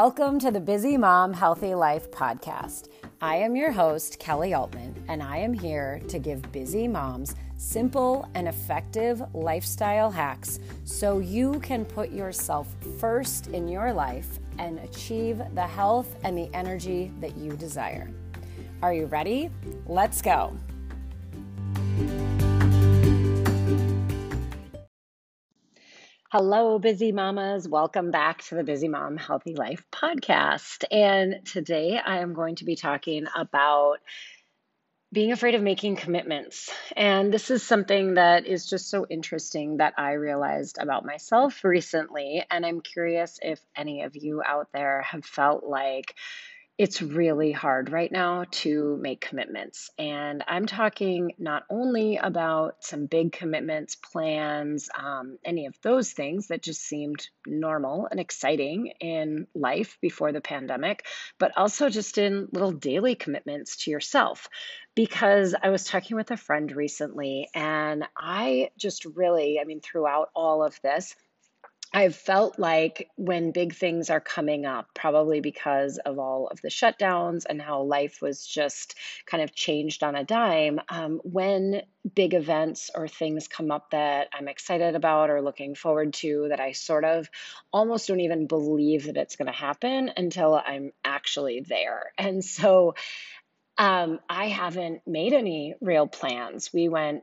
Welcome to the Busy Mom Healthy Life podcast. I am your host, Kelly Altman, and I am here to give busy moms simple and effective lifestyle hacks so you can put yourself first in your life and achieve the health and the energy that you desire. Are you ready? Let's go. Hello, busy mamas. Welcome back to the Busy Mom Healthy Life podcast. And today I am going to be talking about being afraid of making commitments. And this is something that is just so interesting that I realized about myself recently. And I'm curious if any of you out there have felt like, it's really hard right now to make commitments. And I'm talking not only about some big commitments, plans, um, any of those things that just seemed normal and exciting in life before the pandemic, but also just in little daily commitments to yourself. Because I was talking with a friend recently, and I just really, I mean, throughout all of this, I've felt like when big things are coming up, probably because of all of the shutdowns and how life was just kind of changed on a dime, um, when big events or things come up that I'm excited about or looking forward to, that I sort of almost don't even believe that it's going to happen until I'm actually there. And so um, I haven't made any real plans. We went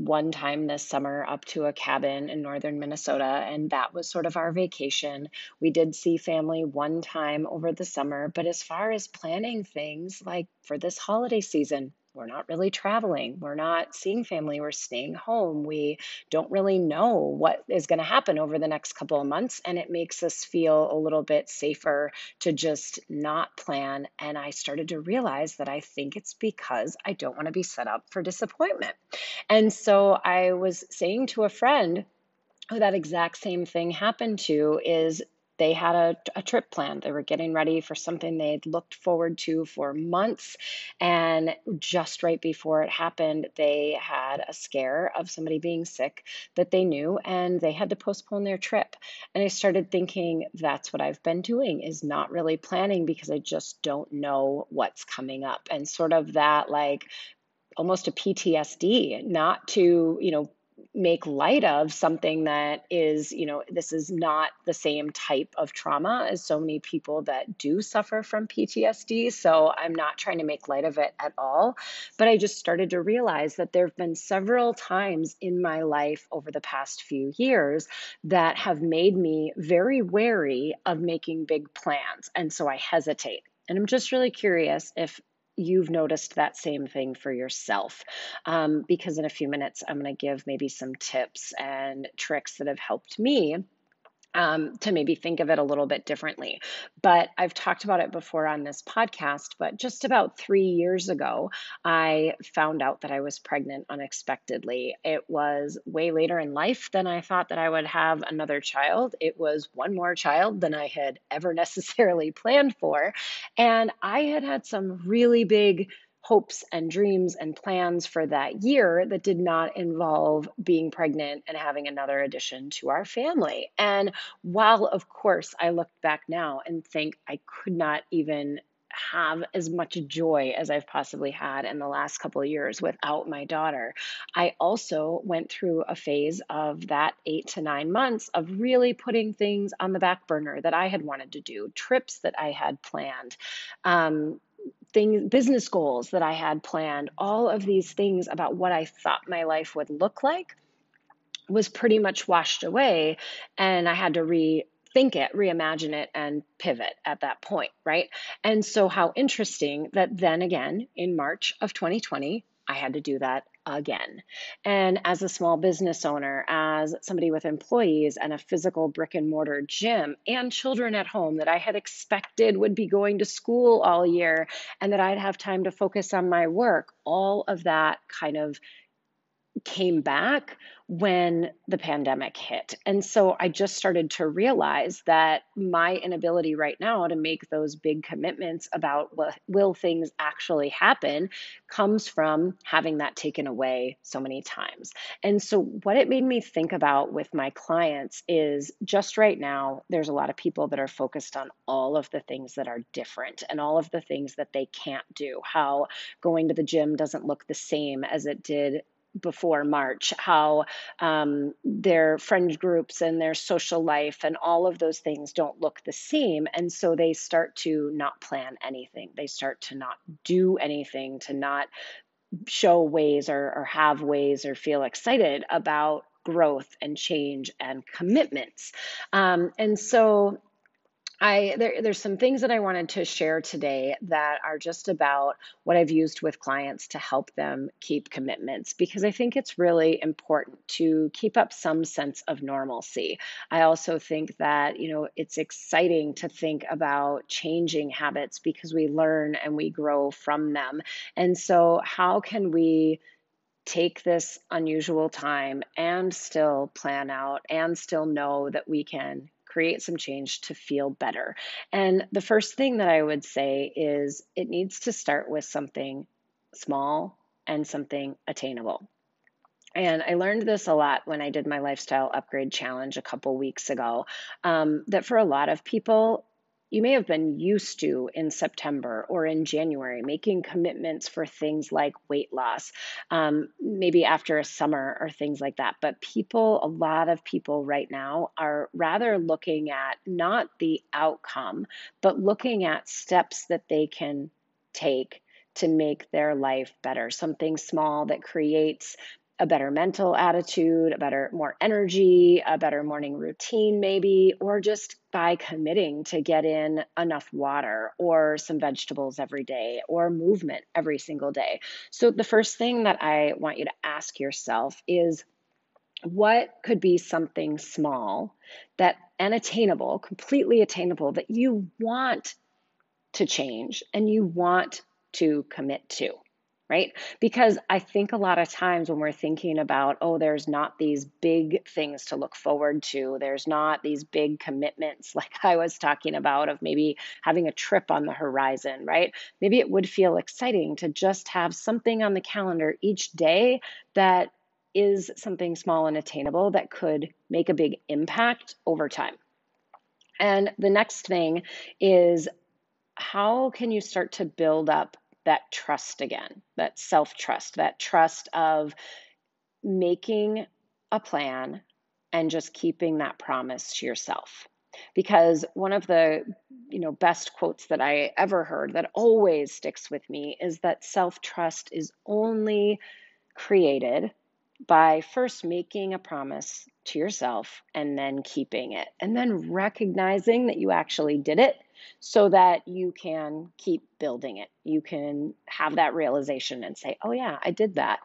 one time this summer up to a cabin in northern Minnesota, and that was sort of our vacation. We did see family one time over the summer, but as far as planning things like for this holiday season, we're not really traveling. We're not seeing family. We're staying home. We don't really know what is going to happen over the next couple of months. And it makes us feel a little bit safer to just not plan. And I started to realize that I think it's because I don't want to be set up for disappointment. And so I was saying to a friend, who that exact same thing happened to is they had a, a trip planned. They were getting ready for something they had looked forward to for months. And just right before it happened, they had a scare of somebody being sick that they knew, and they had to postpone their trip. And I started thinking, that's what I've been doing, is not really planning because I just don't know what's coming up. And sort of that, like, almost a PTSD, not to, you know, make light of something that is, you know, this is not the same type of trauma as so many people that do suffer from PTSD. So I'm not trying to make light of it at all. But I just started to realize that there have been several times in my life over the past few years that have made me very wary of making big plans. And so I hesitate. And I'm just really curious if you've noticed that same thing for yourself. Um, because in a few minutes, I'm going to give maybe some tips and tricks that have helped me um, to maybe think of it a little bit differently. But I've talked about it before on this podcast. But just about three years ago, I found out that I was pregnant unexpectedly. It was way later in life than I thought that I would have another child. It was one more child than I had ever necessarily planned for. And I had had some really big hopes and dreams and plans for that year that did not involve being pregnant and having another addition to our family. And while, of course, I look back now and think I could not even have as much joy as I've possibly had in the last couple of years without my daughter. I also went through a phase of that eight to nine months of really putting things on the back burner that I had wanted to do, trips that I had planned, um, things, business goals that I had planned, all of these things about what I thought my life would look like was pretty much washed away. And I had to rethink it, reimagine it, and pivot at that point, right? And so, how interesting that then again in March of 2020, I had to do that again. And as a small business owner, as somebody with employees and a physical brick and mortar gym and children at home that I had expected would be going to school all year and that I'd have time to focus on my work, all of that kind of came back when the pandemic hit. And so I just started to realize that my inability right now to make those big commitments about what will things actually happen comes from having that taken away so many times. And so what it made me think about with my clients is just right now there's a lot of people that are focused on all of the things that are different and all of the things that they can't do. How going to the gym doesn't look the same as it did before March, how um, their friend groups and their social life and all of those things don't look the same. And so they start to not plan anything. They start to not do anything, to not show ways or, or have ways or feel excited about growth and change and commitments. Um, and so I there, there's some things that I wanted to share today that are just about what I've used with clients to help them keep commitments because I think it's really important to keep up some sense of normalcy. I also think that, you know, it's exciting to think about changing habits because we learn and we grow from them. And so how can we take this unusual time and still plan out and still know that we can create some change to feel better. And the first thing that I would say is it needs to start with something small and something attainable. And I learned this a lot when I did my lifestyle upgrade challenge a couple weeks ago. Um, that for a lot of people, you may have been used to in September or in January making commitments for things like weight loss, um, maybe after a summer or things like that. But people, a lot of people right now are rather looking at not the outcome, but looking at steps that they can take to make their life better. Something small that creates a better mental attitude, a better, more energy, a better morning routine, maybe, or just by committing to get in enough water or some vegetables every day or movement every single day. So, the first thing that I want you to ask yourself is what could be something small that and attainable, completely attainable, that you want to change and you want to commit to? Right? Because I think a lot of times when we're thinking about, oh, there's not these big things to look forward to, there's not these big commitments like I was talking about of maybe having a trip on the horizon, right? Maybe it would feel exciting to just have something on the calendar each day that is something small and attainable that could make a big impact over time. And the next thing is how can you start to build up that trust again, that self trust, that trust of making a plan and just keeping that promise to yourself. Because one of the you know best quotes that I ever heard that always sticks with me is that self-trust is only created by first making a promise to yourself and then keeping it and then recognizing that you actually did it so that you can keep building it. You can have that realization and say, oh, yeah, I did that.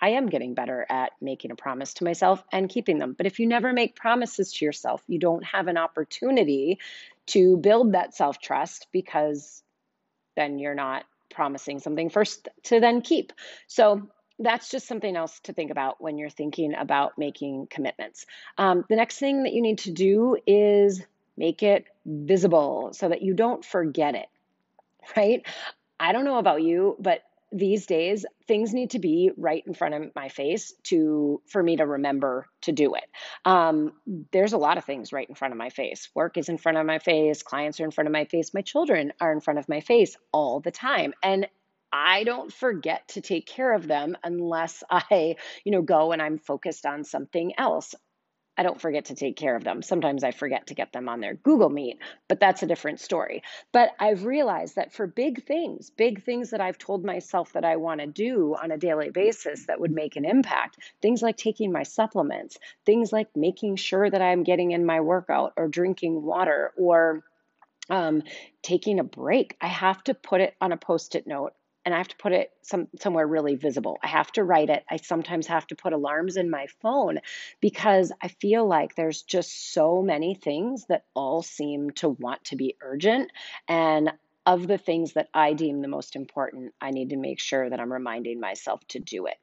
I am getting better at making a promise to myself and keeping them. But if you never make promises to yourself, you don't have an opportunity to build that self trust because then you're not promising something first to then keep. So that's just something else to think about when you're thinking about making commitments. Um, the next thing that you need to do is make it visible so that you don't forget it, right? I don't know about you, but these days things need to be right in front of my face to for me to remember to do it. Um, there's a lot of things right in front of my face. Work is in front of my face. Clients are in front of my face. My children are in front of my face all the time. And I don't forget to take care of them unless I, you know, go and I'm focused on something else. I don't forget to take care of them. Sometimes I forget to get them on their Google Meet, but that's a different story. But I've realized that for big things, big things that I've told myself that I want to do on a daily basis that would make an impact, things like taking my supplements, things like making sure that I'm getting in my workout or drinking water or um, taking a break. I have to put it on a post it note and I have to put it some somewhere really visible. I have to write it. I sometimes have to put alarms in my phone because I feel like there's just so many things that all seem to want to be urgent and of the things that I deem the most important, I need to make sure that I'm reminding myself to do it.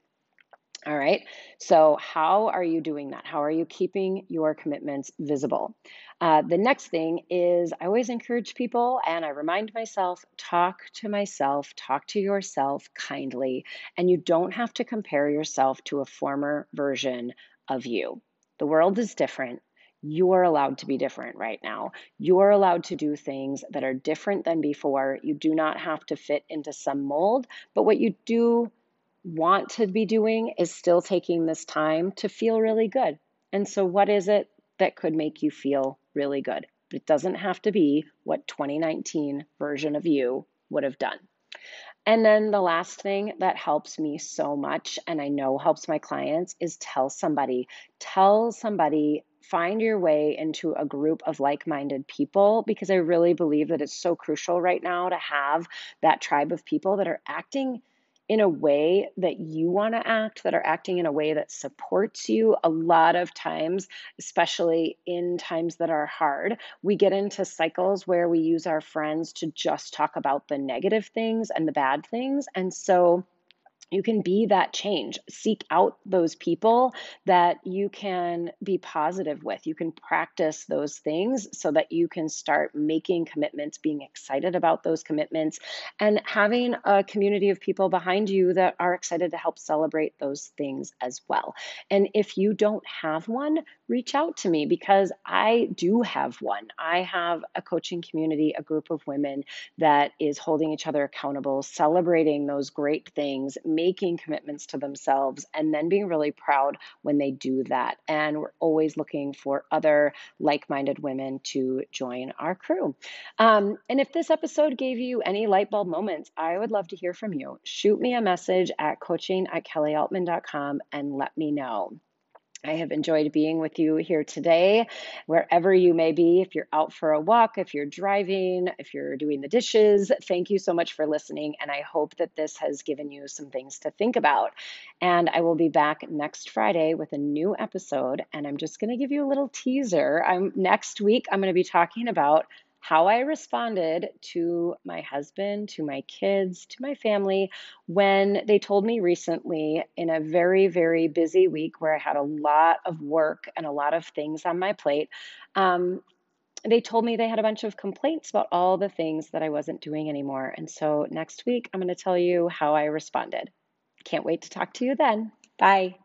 All right. So, how are you doing that? How are you keeping your commitments visible? Uh, the next thing is I always encourage people and I remind myself talk to myself, talk to yourself kindly, and you don't have to compare yourself to a former version of you. The world is different. You're allowed to be different right now. You're allowed to do things that are different than before. You do not have to fit into some mold, but what you do want to be doing is still taking this time to feel really good. And so, what is it that could make you feel really good? It doesn't have to be what 2019 version of you would have done. And then the last thing that helps me so much, and I know helps my clients, is tell somebody. Tell somebody, find your way into a group of like minded people because I really believe that it's so crucial right now to have that tribe of people that are acting in a way that you want to act, that are acting in a way that supports you. A lot of times, especially in times that are hard, we get into cycles where we use our friends to just talk about the negative things and the bad things. And so, you can be that change. Seek out those people that you can be positive with. You can practice those things so that you can start making commitments, being excited about those commitments, and having a community of people behind you that are excited to help celebrate those things as well. And if you don't have one, reach out to me because I do have one. I have a coaching community, a group of women that is holding each other accountable, celebrating those great things making commitments to themselves and then being really proud when they do that. And we're always looking for other like minded women to join our crew. Um, and if this episode gave you any light bulb moments, I would love to hear from you. Shoot me a message at coaching at kellyaltman.com and let me know. I have enjoyed being with you here today, wherever you may be. If you're out for a walk, if you're driving, if you're doing the dishes, thank you so much for listening. And I hope that this has given you some things to think about. And I will be back next Friday with a new episode. And I'm just going to give you a little teaser. I'm next week, I'm going to be talking about how I responded to my husband, to my kids, to my family when they told me recently in a very, very busy week where I had a lot of work and a lot of things on my plate. Um, they told me they had a bunch of complaints about all the things that I wasn't doing anymore. And so next week, I'm going to tell you how I responded. Can't wait to talk to you then. Bye.